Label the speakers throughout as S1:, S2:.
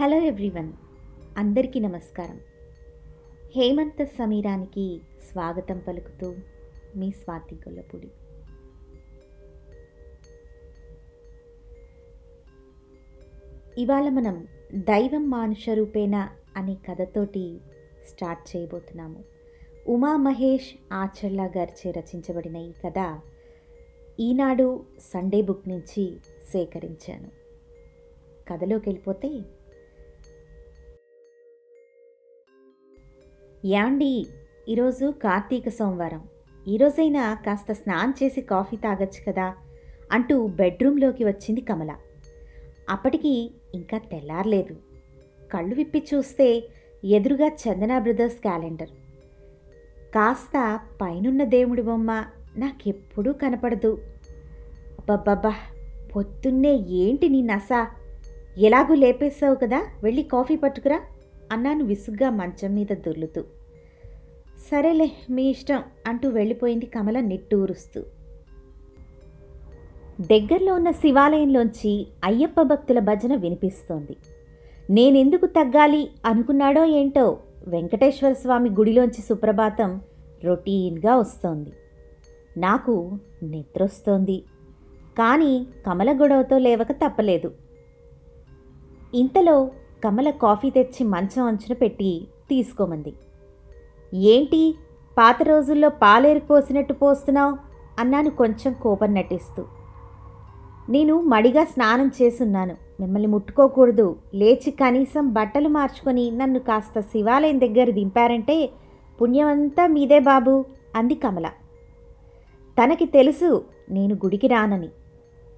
S1: Hello everyone అందరికీ నమస్కారం. హేమంత సమీరానికి స్వాగతం పలుకుతూ మీ స్వాతి గొల్లపూడి. ఇవాళ మనం దైవం మానుష రూపేణ అనే కథతోటి స్టార్ట్ చేయబోతున్నాము. ఉమా మహేష్ ఆచర్లా గారిచే రచించబడిన ఈ కథ ఈనాడు సండే బుక్ నుంచి సేకరించాను. కథలోకి వెళ్ళిపోతే యాండి ఈరోజు కార్తీక సోమవారం. ఈరోజైనా కాస్త స్నానం చేసి కాఫీ తాగొచ్చు కదా అంటూ బెడ్రూమ్లోకి వచ్చింది కమల. అప్పటికి ఇంకా తెల్లారలేదు. కళ్ళు విప్పి చూస్తే ఎదురుగా చందన బ్రదర్స్ క్యాలెండర్. కాస్త పైనున్న దేవుడి బొమ్మ నాకెప్పుడూ కనపడదు. అబ్బబ్బబ్బా పొద్దున్నే ఏంటి నీ నస? ఎలాగూ లేపేస్తావు కదా వెళ్ళి కాఫీ పట్టుకురా అన్నాను విసుగ్గా మంచం మీద దొర్లుతూ. సరేలే మీ ఇష్టం అంటూ వెళ్ళిపోయింది కమల నిట్టూరుస్తూ. దగ్గరలో ఉన్న శివాలయంలోంచి అయ్యప్ప భక్తుల భజన వినిపిస్తోంది. నేనెందుకు తగ్గాలి అనుకున్నాడో ఏంటో వెంకటేశ్వర స్వామి గుడిలోంచి సుప్రభాతం రొటీన్గా వస్తోంది. నాకు నిద్రొస్తోంది. కానీ కమల గొడవతో లేవక తప్పలేదు. ఇంతలో కమల కాఫీ తెచ్చి మంచం అంచున పెట్టి తీసుకోమంది. ఏంటి? పాత రోజుల్లో పాలేరు పోసినట్టు పోస్తున్నావు? అన్నాను కొంచెం కోపం నటిస్తూ. నేను మడిగా స్నానం చేసున్నాను. మిమ్మల్ని ముట్టుకోకూడదు. లేచి కనీసం బట్టలు మార్చుకొని నన్ను కాస్త శివాలయం దగ్గర దింపారంటే పుణ్యమంతా మీదే బాబు అంది కమల. తనకి తెలుసు నేను గుడికి రానని.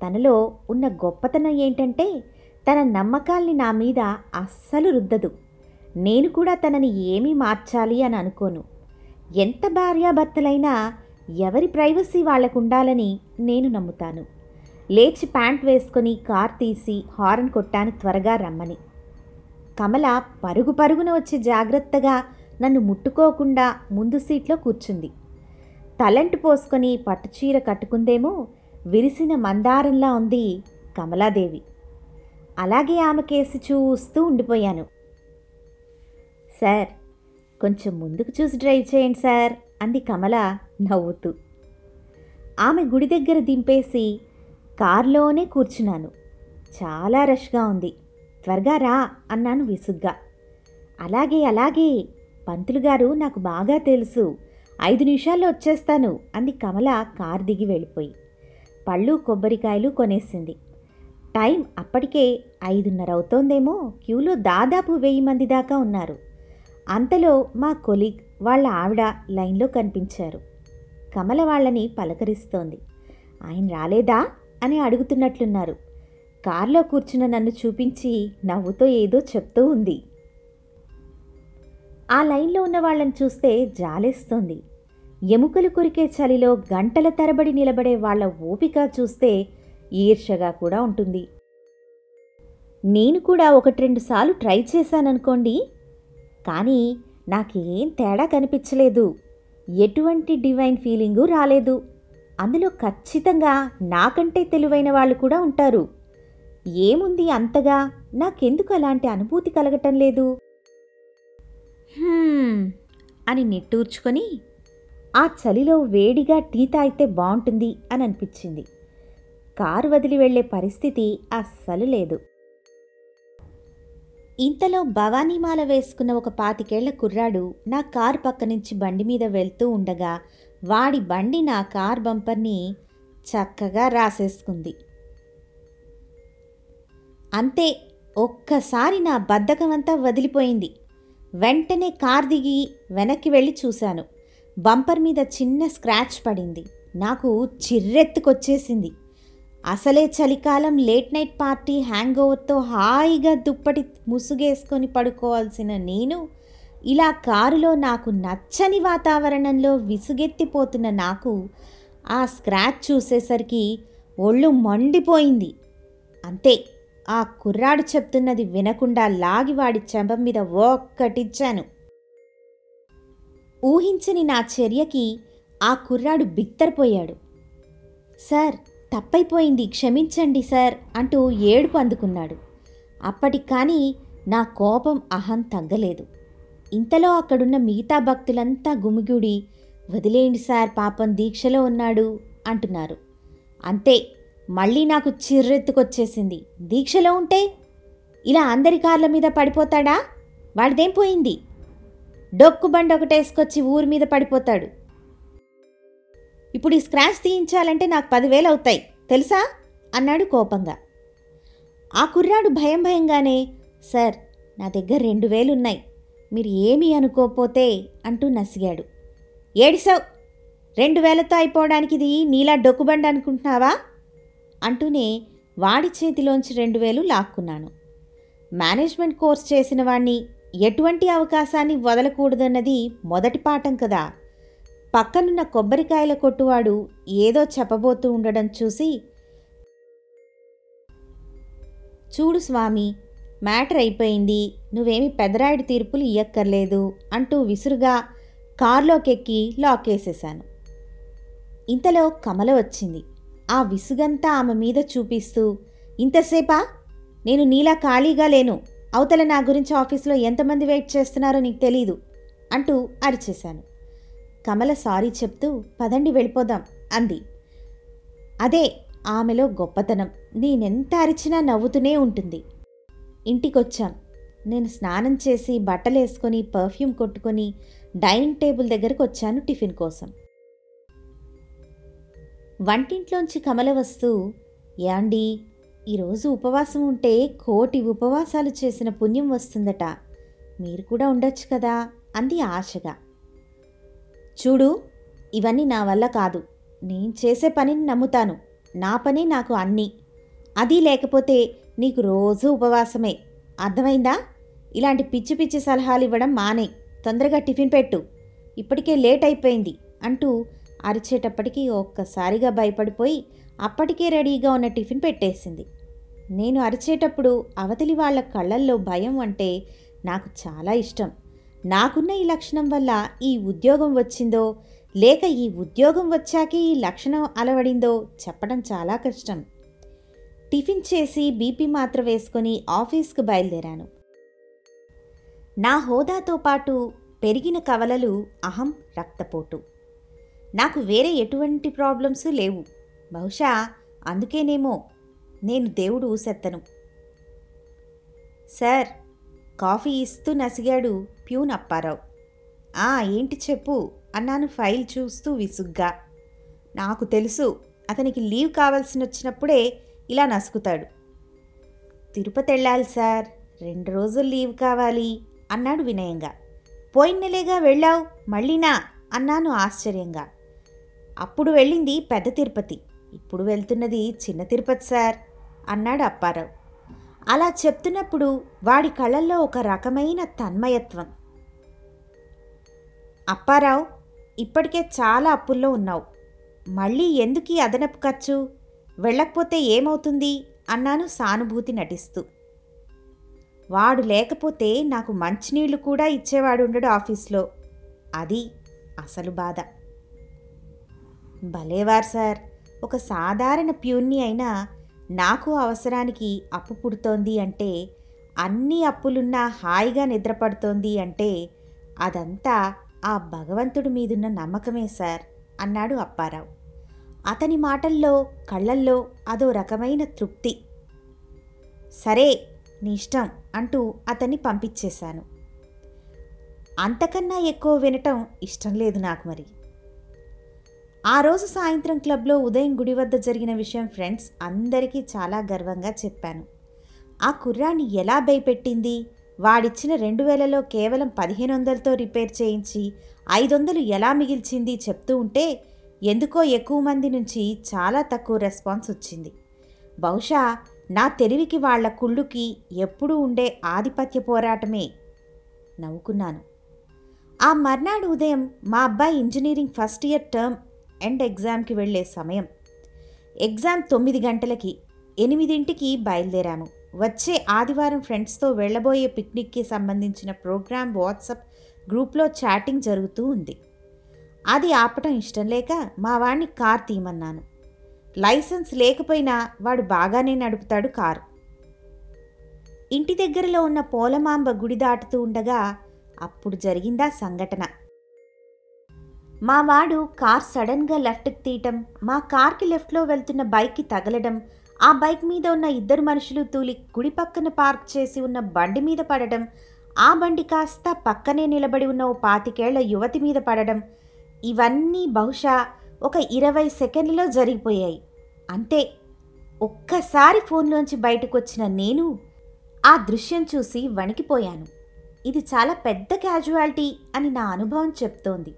S1: తనలో ఉన్న గొప్పతనం ఏంటంటే తన నమ్మకాల్ని నా మీద అస్సలు రుద్దదు. నేను కూడా తనని ఏమీ మార్చాలి అని అనుకోను. ఎంత భార్యాభర్తలైనా ఎవరి ప్రైవసీ వాళ్ళకు ఉండాలని నేను నమ్ముతాను. లేచి ప్యాంట్ వేసుకొని కార్ తీసి హారన్ కొట్టాను త్వరగా రమ్మని. కమల పరుగు పరుగున వచ్చి జాగ్రత్తగా నన్ను ముట్టుకోకుండా ముందు సీట్లో కూర్చుంది. తలంటు పోసుకొని పట్టుచీర కట్టుకుందేమో విరిసిన మందారంలా ఉంది కమలాదేవి. అలాగే ఆమె కేసి చూస్తూ ఉండిపోయాను. సార్. కొంచెం ముందుకు చూసి డ్రైవ్ చేయండి సార్ అంది కమల నవ్వుతూ. ఆమె గుడి దగ్గర దింపేసి కారులోనే కూర్చున్నాను. చాలా రష్గా ఉంది. త్వరగా రా అన్నాను విసుగ్గా. అలాగే అలాగే పంతులు గారు నాకు బాగా తెలుసు. ఐదు నిమిషాల్లో వచ్చేస్తాను అంది కమల కారు దిగి వెళ్ళిపోయి. పళ్ళు కొబ్బరికాయలు కొనేసింది. టైం అప్పటికే ఐదున్నర అవుతోందేమో క్యూలో దాదాపు వెయ్యి మంది దాకా ఉన్నారు. అంతలో మా కొలీగ్ వాళ్ళ ఆవిడ లైన్లో కనిపించారు. కమల వాళ్ళని పలకరిస్తోంది. ఆయన రాలేదా? అని అడుగుతున్నట్లున్నారు. కారులో కూర్చున్న నన్ను చూపించి నవ్వుతో ఏదో చెప్తూ ఉంది. ఆ లైన్లో ఉన్న వాళ్ళని చూస్తే జాలేస్తోంది. ఎముకలు కొరికే చలిలో గంటల తరబడి నిలబడే వాళ్ళ ఓపిక చూస్తే ఈర్షగా కూడా ఉంటుంది. నేను కూడా ఒకటి రెండు సార్లు ట్రై చేశాననుకోండి కానీ నాకేం తేడా కనిపించలేదు. ఎటువంటి డివైన్ ఫీలింగు రాలేదు. అందులో ఖచ్చితంగా నాకంటే తెలివైన వాళ్ళు కూడా ఉంటారు. ఏముంది అంతగా? నాకెందుకు అలాంటి అనుభూతి కలగటం లేదు? అని నిట్టూర్చుకొని ఆ చలిలో వేడిగా టీ తాగితే బాగుంటుంది అని అనిపించింది కారు వదిలి వెళ్ళే పరిస్థితి అస్సలు లేదు. ఇంతలో భవానీమాల వేసుకున్న ఒక పాతికేళ్ళ కుర్రాడు నా కారు పక్క నుంచి బండి మీద వెళ్తూ ఉండగా వాడి బండి నా కార్ బంపర్ని చక్కగా రాసేసుకుంది. అంతే ఒక్కసారి నా బద్ధకమంతా వదిలిపోయింది. వెంటనే కార్ దిగి వెనక్కి వెళ్ళి చూశాను. బంపర్ మీద చిన్న స్క్రాచ్ పడింది. నాకు చిర్రెత్తుకొచ్చేసింది. అసలే చలికాలం లేట్ నైట్ పార్టీ హ్యాంగ్ ఓవర్తో హాయిగా దుప్పటి ముసుగేసుకొని పడుకోవాల్సిన నేను ఇలా కారులో నాకు నచ్చని వాతావరణంలో విసుగెత్తిపోతున్న నాకు ఆ స్క్రాచ్ చూసేసరికి ఒళ్ళు మండిపోయింది. అంతే ఆ కుర్రాడు చెప్తున్నది వినకుండా లాగి వాడి చెంప మీద ఒక్కటిచ్చాను. ఊహించని నా చర్యకి ఆ కుర్రాడు బిత్తరపోయాడు. సార్ తప్పైపోయింది క్షమించండి సార్ అంటూ ఏడుపు అందుకున్నాడు. అప్పటికి కానీ నా కోపం అహం తగ్గలేదు. ఇంతలో అక్కడున్న మిగతా భక్తులంతా గుమిగూడి వదిలేయండి సార్ పాపం దీక్షలో ఉన్నాడు అంటున్నారు. అంతే మళ్ళీ నాకు చిర్రెత్తుకొచ్చేసింది. దీక్షలో ఉంటే ఇలా అందరి కార్ల మీద పడిపోతాడా? వాడిదేం పోయింది? డొక్కు బండి ఒకటేసుకొచ్చి ఊరి మీద పడిపోతాడు. ఇప్పుడు ఈ స్క్రాచ్ తీయించాలంటే నాకు పదివేలు అవుతాయి తెలుసా? అన్నాడు కోపంగా. ఆ కుర్రాడు భయం భయంగానే సార్ నా దగ్గర రెండు వేలున్నాయి మీరు ఏమీ అనుకోపోతే అంటూ నసిగాడు. ఏడిసావు రెండు వేలతో అయిపోవడానికి ఇది నీలా డొక్కుబండి అనుకుంటున్నావా? అంటూనే వాడి చేతిలోంచి రెండు వేలు లాక్కున్నాను. మేనేజ్మెంట్ కోర్స్ చేసిన వాణ్ణి ఎటువంటి అవకాశాన్ని వదలకూడదన్నది మొదటి పాఠం కదా. పక్కనున్న కొబ్బరికాయల కొట్టువాడు ఏదో చెప్పబోతూ ఉండడం చూసి చూడు స్వామి మ్యాటర్ అయిపోయింది. నువ్వేమి పెదరాయుడు తీర్పులు ఇయ్యక్కర్లేదు అంటూ విసురుగా కార్లోకెక్కి లాకేసేశాను ఇంతలో కమల వచ్చింది. ఆ విసుగంతా ఆమె మీద చూపిస్తూ ఇంతసేపా? నేను నీలా ఖాళీగా లేను. అవతల నా గురించి ఆఫీస్లో ఎంతమంది వెయిట్ చేస్తున్నారో నీకు తెలీదు అంటూ అరిచేశాను. కమల సారీ చెప్తూ పదండి వెళ్ళిపోదాం అంది. అదే ఆమెలో గొప్పతనం. నేనెంత అరిచినా నవ్వుతూనే ఉంటుంది. ఇంటికొచ్చాం. నేను స్నానం చేసి బట్టలేసుకొని పర్ఫ్యూమ్ కొట్టుకొని డైనింగ్ టేబుల్ దగ్గరకు వచ్చాను టిఫిన్ కోసం. వంటింట్లోంచి కమల వస్తూ యాండి ఈరోజు ఉపవాసం ఉంటే కోటి ఉపవాసాలు చేసిన పుణ్యం వస్తుందట. మీరు కూడా ఉండొచ్చు కదా అంది ఆశగా. చూడు ఇవన్నీ నా వల్ల కాదు. నేను చేసే పనిని నమ్ముతాను. నా పని నాకు అన్నీ. అది లేకపోతే నీకు రోజు ఉపవాసమే. అర్థమైందా? ఇలాంటి పిచ్చి పిచ్చి సలహాలు ఇవ్వడం మానే. తొందరగా టిఫిన్ పెట్టు. ఇప్పటికే లేట్ అయిపోయింది అంటూ అరిచేటప్పటికీ ఒక్కసారిగా భయపడిపోయి అప్పటికే రెడీగా ఉన్న టిఫిన్ పెట్టేసింది. నేను అరిచేటప్పుడు అవతలి వాళ్ళ కళ్ళల్లో భయం అంటే నాకు చాలా ఇష్టం. నాకున్న ఈ లక్షణం వల్ల ఈ ఉద్యోగం వచ్చిందో లేక ఈ ఉద్యోగం వచ్చాకే ఈ లక్షణం అలవడిందో చెప్పడం చాలా కష్టం. టిఫిన్ చేసి బీపీ మాత్ర వేసుకొని ఆఫీస్కు బయలుదేరాను. నా హోదాతో పాటు పెరిగిన కవలలు అహం రక్తపోటు. నాకు వేరే ఎటువంటి ప్రాబ్లమ్స్ లేవు. బహుశా అందుకేనేమో నేను దేవుడు ఊసెత్తను. సార్ కాఫీ ఇస్తూ నసిగాడు ప్యూన్ అప్పారావు. ఆ ఏంటి చెప్పు అన్నాను ఫైల్ చూస్తూ విసుగ్గా. నాకు తెలుసు అతనికి లీవ్ కావాల్సిన వచ్చినప్పుడే ఇలా నసుకుతాడు. తిరుపతి వెళ్ళాలి సార్ రెండు రోజులు లీవ్ కావాలి అన్నాడు వినయంగా. పోయిన నెలేగా వెళ్ళావు మళ్ళీనా? అన్నాను ఆశ్చర్యంగా. అప్పుడు వెళ్ళింది పెద్ద తిరుపతి ఇప్పుడు వెళ్తున్నది చిన్న తిరుపతి సార్ అన్నాడు అప్పారావు. అలా చెప్తున్నప్పుడు వాడి కళ్ళల్లో ఒక రకమైన తన్మయత్వం. అప్పారావు ఇప్పటికే చాలా అప్పుల్లో ఉన్నావు. మళ్ళీ ఎందుకు అదనపు ఖర్చు? వెళ్ళకపోతే ఏమవుతుంది? అన్నాను సానుభూతి నటిస్తూ. వాడు లేకపోతే నాకు మంచినీళ్ళు కూడా ఇచ్చేవాడు ఉండడు ఆఫీస్లో. అది అసలు బాధ. భలేవారు సార్. ఒక సాధారణ ప్యూన్ని అయినా నాకు అవసరానికి అప్పు పుడుతోంది అంటే అన్ని అప్పులున్నా హాయిగా నిద్రపడుతోంది అంటే అదంతా ఆ భగవంతుడి మీదున్న నమ్మకమే సార్ అన్నాడు అప్పారావు. అతని మాటల్లో కళ్ళల్లో అదో రకమైన తృప్తి. సరే నీ ఇష్టం అంటూ అతన్ని పంపించేశాను. అంతకన్నా ఎక్కువ వినటం ఇష్టం లేదు నాకు మరి. ఆ రోజు సాయంత్రం క్లబ్లో ఉదయం గుడి వద్ద జరిగిన విషయం ఫ్రెండ్స్ అందరికీ చాలా గర్వంగా చెప్పాను. ఆ కుర్రాన్ని ఎలా భయపెట్టింది? వాడిచ్చిన రెండు వేలలో కేవలం పదిహేను వందలతో రిపేర్ చేయించి ఐదు వందలు ఎలా మిగిల్చింది చెప్తూ ఉంటే ఎందుకో ఎక్కువ మంది నుంచి చాలా తక్కువ రెస్పాన్స్ వచ్చింది. బహుశా నా తెలివికి వాళ్ళ కుళ్ళుకి ఎప్పుడూ ఉండే ఆధిపత్య పోరాటమే నవ్వుకున్నాను. ఆ మర్నాడు ఉదయం మా అబ్బాయి engineering first year term end ఎగ్జామ్కి వెళ్ళే సమయం. ఎగ్జామ్ తొమ్మిది గంటలకి ఎనిమిదింటికి బయలుదేరాము. వచ్చే ఆదివారం ఫ్రెండ్స్తో వెళ్ళబోయే పిక్నిక్కి సంబంధించిన ప్రోగ్రామ్ వాట్సప్ గ్రూప్లో చాటింగ్ జరుగుతూ ఉంది. అది ఆపటం ఇష్టం లేక మా వాడిని కార్ తీయమన్నాను. లైసెన్స్ లేకపోయినా వాడు బాగానే నడుపుతాడు కారు. ఇంటి దగ్గరలో ఉన్న పోలమాంబ గుడి దాటుతూ ఉండగా అప్పుడు జరిగిందా సంఘటన. మా వాడు కార్ సడన్గా లెఫ్ట్కి తీయటం మా కార్కి లెఫ్ట్లో వెళ్తున్న బైక్కి తగలడం ఆ బైక్ మీద ఉన్న ఇద్దరు మనుషులు తూలి కుడి పక్కన పార్క్ చేసి ఉన్న బండి మీద పడడం ఆ బండి కాస్త పక్కనే నిలబడి ఉన్న ఓ పాతికేళ్ళ యువతి మీద పడడం ఇవన్నీ బహుశా ఒక ఇరవై సెకండ్లలో జరిగిపోయాయి. అంతే ఒక్కసారి ఫోన్లోంచి బయటకు వచ్చిన నేను ఆ దృశ్యం చూసి వణికిపోయాను. ఇది చాలా పెద్ద క్యాజువాలిటీ అని నా అనుభవం చెప్తోంది.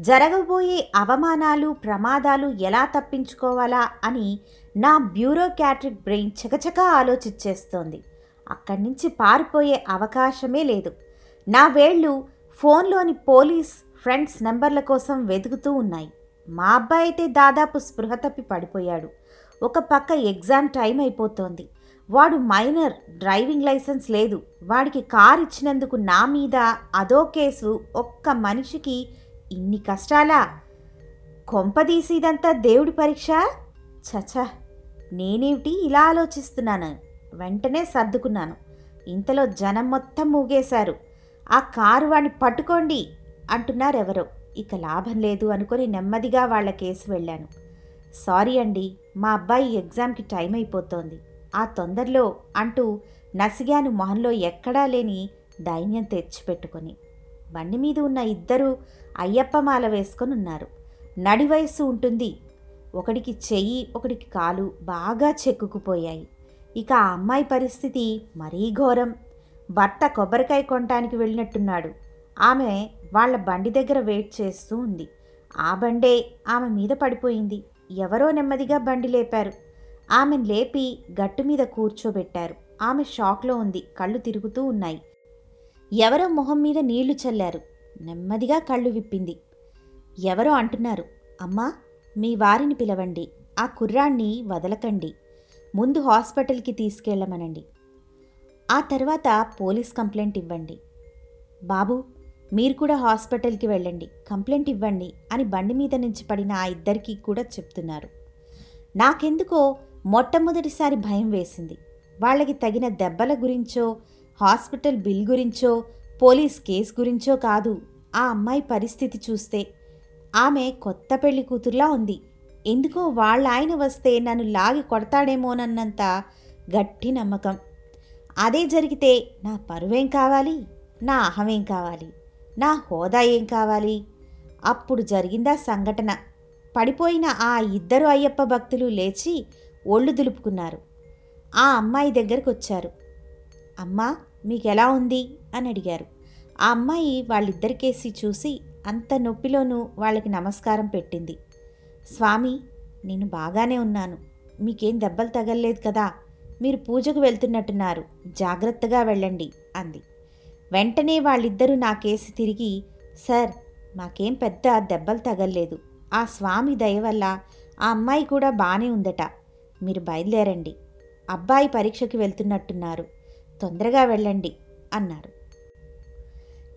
S1: జరగబోయే అవమానాలు ప్రమాదాలు ఎలా తప్పించుకోవాలా అని నా బ్యూరోక్యాట్రిక్ బ్రెయిన్ చకచకా ఆలోచించేస్తోంది అక్కడి నుంచి పారిపోయే అవకాశమే లేదు. నా వేళ్ళు ఫోన్లోని పోలీస్ ఫ్రెండ్స్ నెంబర్ల కోసం వెతుకుతూ ఉన్నాయి. మా అబ్బాయి అయితే దాదాపు స్పృహ తప్పి పడిపోయాడు. ఒక పక్క ఎగ్జామ్ టైం అయిపోతోంది. వాడు మైనర్ డ్రైవింగ్ లైసెన్స్ లేదు. వాడికి కార్ ఇచ్చినందుకు నా మీద అదో కేసు ఒక్క మనిషికి ఇన్ని కష్టాలా? కొంపదీసిదంతా దేవుడి పరీక్ష? చచ నేనేమిటి ఇలా ఆలోచిస్తున్నాను? వెంటనే సర్దుకున్నాను. ఇంతలో జనం మొత్తం మూగేశారు. ఆ కారు వాణ్ణి పట్టుకోండి అంటున్నారెవరో. ఇక లాభం లేదు అనుకొని నెమ్మదిగా వాళ్ళ కేసు వెళ్ళాను. సారీ అండి మా అబ్బాయి ఎగ్జామ్కి టైం అయిపోతోంది. ఆ తొందరలో అంటూ నసిగాను మొహంలో ఎక్కడా లేని దైన్యం తెచ్చిపెట్టుకొని బండి మీద ఉన్న ఇద్దరు అయ్యప్ప మాల వేసుకొని ఉన్నారు నడి వయస్సు ఉంటుంది. ఒకడికి చెయ్యి ఒకడికి కాలు బాగా చెక్కుకుపోయాయి. ఇక ఆ అమ్మాయి పరిస్థితి మరీ ఘోరం. భర్త కొబ్బరికాయ కొనటానికి వెళ్ళినట్టున్నాడు. ఆమె వాళ్ళ బండి దగ్గర వెయిట్ చేస్తూ ఉంది. ఆ బండే ఆమె మీద పడిపోయింది. ఎవరో నెమ్మదిగా బండి లేపారు. ఆమెను లేపి గట్టు మీద కూర్చోబెట్టారు. ఆమె షాక్లో ఉంది. కళ్ళు తిరుగుతూ ఉన్నాయి. ఎవరో మొహం మీద నీళ్ళు చల్లారు. నెమ్మదిగా కళ్ళు విప్పింది. ఎవరో అంటున్నారు అమ్మా మీ వారిని పిలవండి ఆ కుర్రాన్ని వదలకండి ముందు హాస్పిటల్కి తీసుకెళ్ళమనండి. ఆ తర్వాత పోలీస్ కంప్లైంట్ ఇవ్వండి. బాబు మీరు కూడా హాస్పిటల్కి వెళ్ళండి కంప్లైంట్ ఇవ్వండి అని బండి మీద నుంచి పడిన ఆ ఇద్దరికీ కూడా చెప్తున్నారు. నాకెందుకో మొట్టమొదటిసారి భయం వేసింది. వాళ్ళకి తగిన దెబ్బల గురించో హాస్పిటల్ బిల్ గురించో పోలీస్ కేసు గురించో కాదు ఆ అమ్మాయి పరిస్థితి చూస్తే. ఆమె కొత్త పెళ్ళి కూతుర్లా ఉంది. ఎందుకో వాళ్ళ ఆయన వస్తే నన్ను లాగి కొడతాడేమోనన్నంత గట్టి నమ్మకం. అదే జరిగితే నా పరువేం కావాలి? నా అహమేం కావాలి? నా హోదా ఏం కావాలి? అప్పుడు జరిగిందా సంఘటన. పడిపోయిన ఆ ఇద్దరు అయ్యప్ప భక్తులు లేచి ఒళ్ళు దులుపుకున్నారు. ఆ అమ్మాయి దగ్గరకు వచ్చారు అమ్మా మీకు ఎలా ఉంది? అని అడిగారు. ఆ అమ్మాయి వాళ్ళిద్దరికేసి చూసి అంత నొప్పిలోనూ వాళ్ళకి నమస్కారం పెట్టింది. స్వామి నేను బాగానే ఉన్నాను. మీకేం దెబ్బలు తగలలేదు కదా. మీరు పూజకు వెళ్తున్నట్టున్నారు. జాగ్రత్తగా వెళ్ళండి అంది. వెంటనే వాళ్ళిద్దరూ నా కేసు తిరిగి సార్ మాకేం పెద్ద దెబ్బలు తగలలేదు. ఆ స్వామి దయ వల్ల ఆ అమ్మాయి కూడా బాగానే ఉందట. మీరు బయలుదేరండి. అబ్బాయి పరీక్షకి వెళ్తున్నట్టున్నారు. తొందరగా వెళ్ళండి అన్నారు.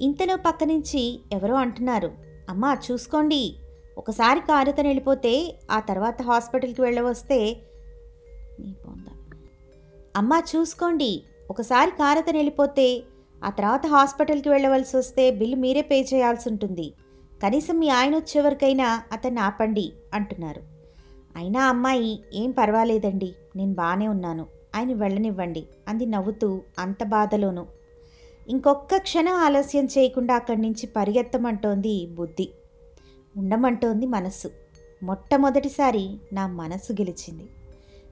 S1: ఇంతలో పక్క నుంచి ఎవరో అంటున్నారు అమ్మా చూసుకోండి. ఒకసారి కారుతను వెళ్ళిపోతే ఆ తర్వాత హాస్పిటల్కి వెళ్ళవస్తే అమ్మా చూసుకోండి. ఒకసారి కారతను వెళ్ళిపోతే ఆ తర్వాత హాస్పిటల్కి వెళ్ళవలసి వస్తే బిల్లు మీరే పే చేయాల్సి ఉంటుంది. కనీసం మీ ఆయన వచ్చేవరకైనా అతన్ని ఆపండి అంటున్నారు. అయినా అమ్మాయి ఏం పర్వాలేదండి. నేను బాగానే ఉన్నాను. ఆయన వెళ్ళనివ్వండి అంది నవ్వుతూ అంత బాధలోనూ. ఇంకొక్క క్షణం ఆలస్యం చేయకుండా అక్కడి నుంచి పరిగెత్తమంటోంది బుద్ధి. ఉండమంటోంది మనస్సు. మొట్టమొదటిసారి నా మనస్సు గెలిచింది.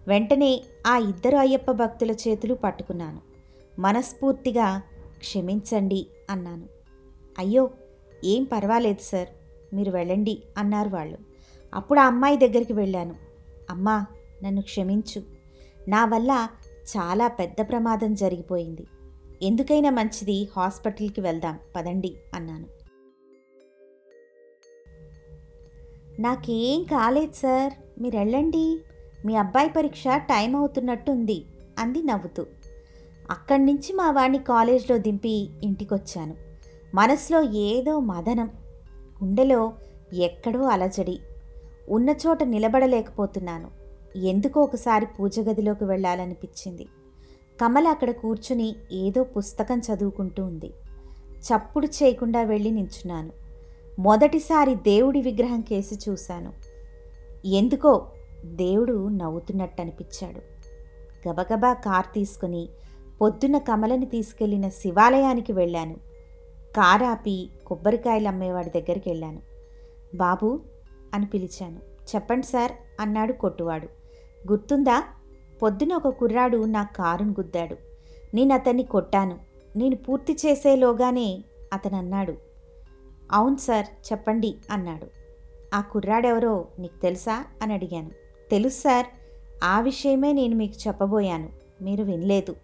S1: వెంటనే ఆ ఇద్దరు అయ్యప్ప భక్తుల చేతులు పట్టుకున్నాను. మనస్ఫూర్తిగా క్షమించండి అన్నాను. అయ్యో ఏం పర్వాలేదు సార్ మీరు వెళ్ళండి అన్నారు వాళ్ళు. అప్పుడు ఆ అమ్మాయి దగ్గరికి వెళ్ళాను. అమ్మా నన్ను క్షమించు. నా వల్ల చాలా పెద్ద ప్రమాదం జరిగిపోయింది. ఎందుకైనా మంచిది హాస్పిటల్కి వెళ్దాం పదండి అన్నాను. నాకేం కాలేదు సార్ మీరు వెళ్ళండి మీ అబ్బాయి పరీక్ష టైం అవుతున్నట్టుంది అంది నవ్వుతూ. అక్కడి నుంచి మా వాడిని కాలేజ్లో దింపి ఇంటికొచ్చాను. మనసులో ఏదో మదనం గుండెలో ఎక్కడో అలజడి. ఉన్న చోట నిలబడలేకపోతున్నాను. ఎందుకో ఒకసారి పూజ గదిలోకి వెళ్ళాలనిపించింది. కమల అక్కడ కూర్చుని ఏదో పుస్తకం చదువుకుంటూ ఉంది. చప్పుడు చేయకుండా వెళ్ళి నించున్నాను. మొదటిసారి దేవుడి విగ్రహం కేసి చూశాను. ఎందుకో దేవుడు నవ్వుతున్నట్టు అనిపించాడు గబగబా కార్ తీసుకుని పొద్దున్న కమలని తీసుకెళ్ళిన శివాలయానికి వెళ్ళాను. కార్ ఆపి కొబ్బరికాయలు అమ్మేవాడి దగ్గరికి వెళ్ళాను. బాబు అని పిలిచాను. చెప్పండి సార్ అన్నాడు కొట్టువాడు. గుర్తుందా? పొద్దున ఒక కుర్రాడు నా కారును గుద్దాడు. నేను అతన్ని కొట్టాను. నేను పూర్తి చేసేలోగానే అతను అన్నాడు అవును సార్ చెప్పండి అన్నాడు. ఆ కుర్రాడెవరో నీకు తెలుసా? అని అడిగాను. తెలుసు సార్. ఆ విషయమే నేను మీకు చెప్పబోయాను. మీరు వినలేదు.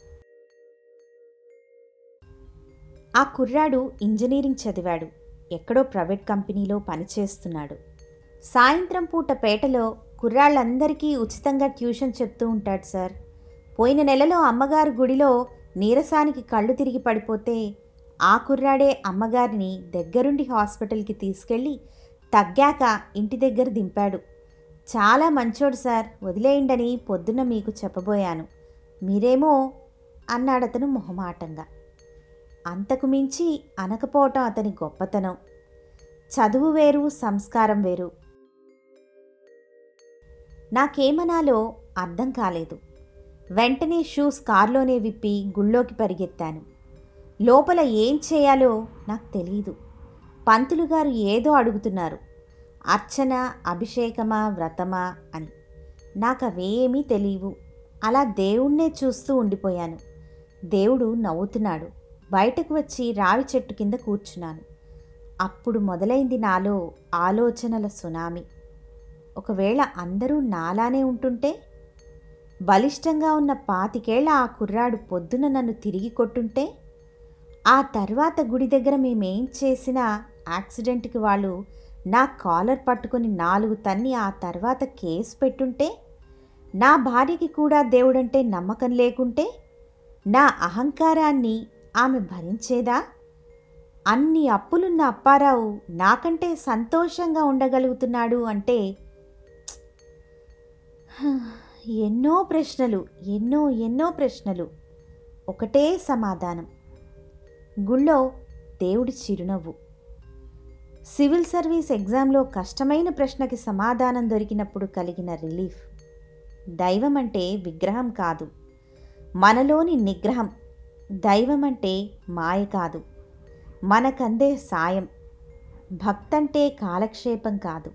S1: ఆ కుర్రాడు ఇంజనీరింగ్ చదివాడు. ఎక్కడో ప్రైవేట్ కంపెనీలో పనిచేస్తున్నాడు. సాయంత్రం పూట పేటలో కుర్రాళ్ళందరికీ ఉచితంగా ట్యూషన్ చెప్తూ ఉంటాడు సార్. పోయిన నెలలో అమ్మగారు గుడిలో నీరసానికి కళ్ళు తిరిగి పడిపోతే ఆ కుర్రాడే అమ్మగారిని దగ్గరుండి హాస్పిటల్కి తీసుకెళ్ళి తగ్గాక ఇంటి దగ్గర దింపాడు. చాలా మంచోడు సార్ వదిలేయండని పొద్దున్న మీకు చెప్పబోయాను. మీరేమో అన్నాడతను మొహమాటంగా. అంతకు మించి అనకపోవటం అతని గొప్పతనం. చదువు వేరు సంస్కారం వేరు. నాకేమనాలో అర్థం కాలేదు. వెంటనే షూస్ కార్లోనే విప్పి గుళ్ళోకి పరిగెత్తాను. లోపల ఏం చేయాలో నాకు తెలియదు పంతులు గారు ఏదో అడుగుతున్నారు. అర్చన అభిషేకమా వ్రతమా అని. నాకు అవేమీ తెలియవు అలా దేవుణ్ణే చూస్తూ ఉండిపోయాను. దేవుడు నవ్వుతున్నాడు. బయటకు వచ్చి రావి చెట్టు కింద కూర్చున్నాను. అప్పుడు మొదలైంది నాలో ఆలోచనల సునామీ. ఒకవేళ అందరూ నాలానే ఉంటుంటే? బలిష్టంగా ఉన్న పాతికేళ్ళ ఆ కుర్రాడు పొద్దున నన్ను తిరిగి కొట్టుంటే? ఆ తర్వాత గుడి దగ్గర మేమేం చేసినా యాక్సిడెంట్కి వాళ్ళు నా కాలర్ పట్టుకొని నాలుగు తన్ని ఆ తర్వాత కేసు పెట్టుంటే? నా భార్యకి కూడా దేవుడంటే నమ్మకం లేకుంటే? నా అహంకారాన్ని ఆమె భరించేదా? అన్ని అప్పులున్న అప్పారావు నాకంటే సంతోషంగా ఉండగలుగుతున్నాడు అంటే ఎన్నో ప్రశ్నలు ఎన్నో ఎన్నో ప్రశ్నలు. ఒకటే సమాధానం. గుళ్ళో దేవుడి చిరునవ్వు. సివిల్ సర్వీస్ ఎగ్జామ్లో కష్టమైన ప్రశ్నకి సమాధానం దొరికినప్పుడు కలిగిన రిలీఫ్. దైవం అంటే విగ్రహం కాదు. మనలోని నిగ్రహం. దైవం అంటే మాయ కాదు. మనకందే సాయం. భక్తంటే కాలక్షేపం కాదు.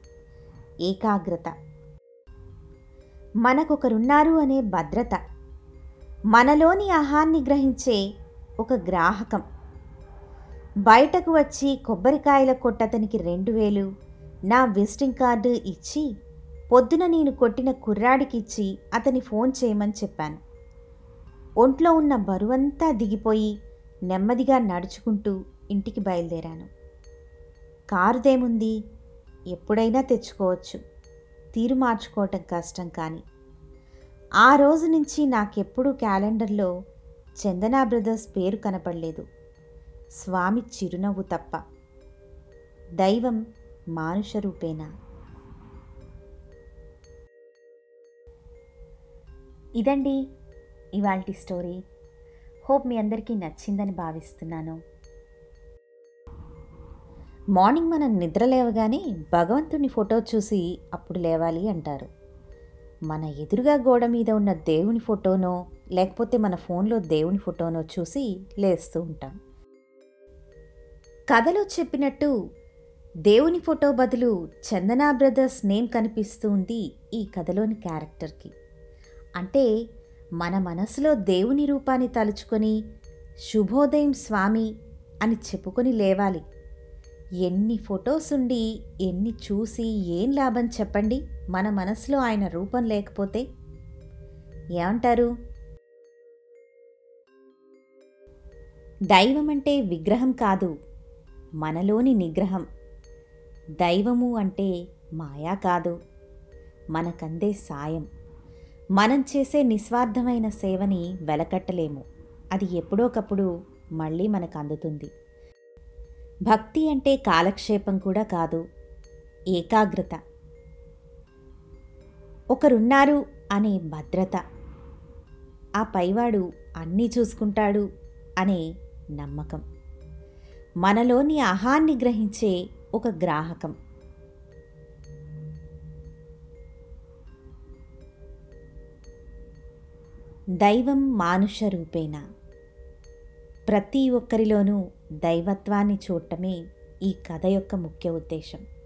S1: ఏకాగ్రత. మనకొకరున్నారు అనే భద్రత. మనలోని అహాన్ని గ్రహించే ఒక గ్రాహకం. బయటకు వచ్చి కొబ్బరికాయల కొట్టతనికి రెండు వేలు నా విజిటింగ్ కార్డు ఇచ్చి పొద్దున నేను కొట్టిన కుర్రాడికిచ్చి అతని ఫోన్ చేయమని చెప్పాను. ఒంట్లో ఉన్న బరువంతా దిగిపోయి నెమ్మదిగా నడుచుకుంటూ ఇంటికి బయలుదేరాను. కారుదేముంది? ఎప్పుడైనా తెచ్చుకోవచ్చు. తీరు మార్చుకోవటం కష్టం కానీ. ఆ రోజు నుంచి నాకెప్పుడూ క్యాలెండర్లో చందనా బ్రదర్స్ పేరు కనపడలేదు. స్వామి చిరునవ్వు తప్ప. దైవం మానుష రూపేనా? ఇదండి ఇవాల్టి స్టోరీ. హోప్ మీ అందరికీ నచ్చిందని భావిస్తున్నాను. మార్నింగ్ మనం నిద్ర లేవగానే భగవంతుని ఫోటో చూసి అప్పుడు లేవాలి అంటారు. మన ఎదురుగా గోడ మీద ఉన్న దేవుని ఫోటోనో లేకపోతే మన ఫోన్లో దేవుని ఫోటోనో చూసి లేస్తూ ఉంటాం. కథలో చెప్పినట్టు దేవుని ఫోటో బదులు చందనా బ్రదర్స్ నేమ్ కనిపిస్తూ ఉంది ఈ కథలోని క్యారెక్టర్కి. అంటే మన మనసులో దేవుని రూపాన్ని తలుచుకొని శుభోదయం స్వామి అని చెప్పుకొని లేవాలి. ఎన్ని ఫొటోస్ ఉండి ఎన్ని చూసి ఏం లాభం చెప్పండి? మన మనసులో ఆయన రూపం లేకపోతే? ఏమంటారు? దైవం అంటే విగ్రహం కాదు మనలోని నిగ్రహం. దైవము అంటే మాయా కాదు మనకందే సాయం. మనం చేసే నిస్వార్థమైన సేవని వెలకట్టలేము. అది ఎప్పుడోకప్పుడు మళ్ళీ మనకు అందుతుంది. భక్తి అంటే కాలక్షేపం కూడా కాదు ఏకాగ్రత. ఒకరున్నారు అనే భద్రత. ఆ పైవాడు అన్నీ చూసుకుంటాడు అనే నమ్మకం. మనలోని అహాన్ని గ్రహించే ఒక గ్రాహకం. దైవం మానుష రూపేణ. ప్రతి ఒక్కరిలోనూ దైవత్వాన్ని చూడటమే ఈ కథ యొక్క ముఖ్య ఉద్దేశం.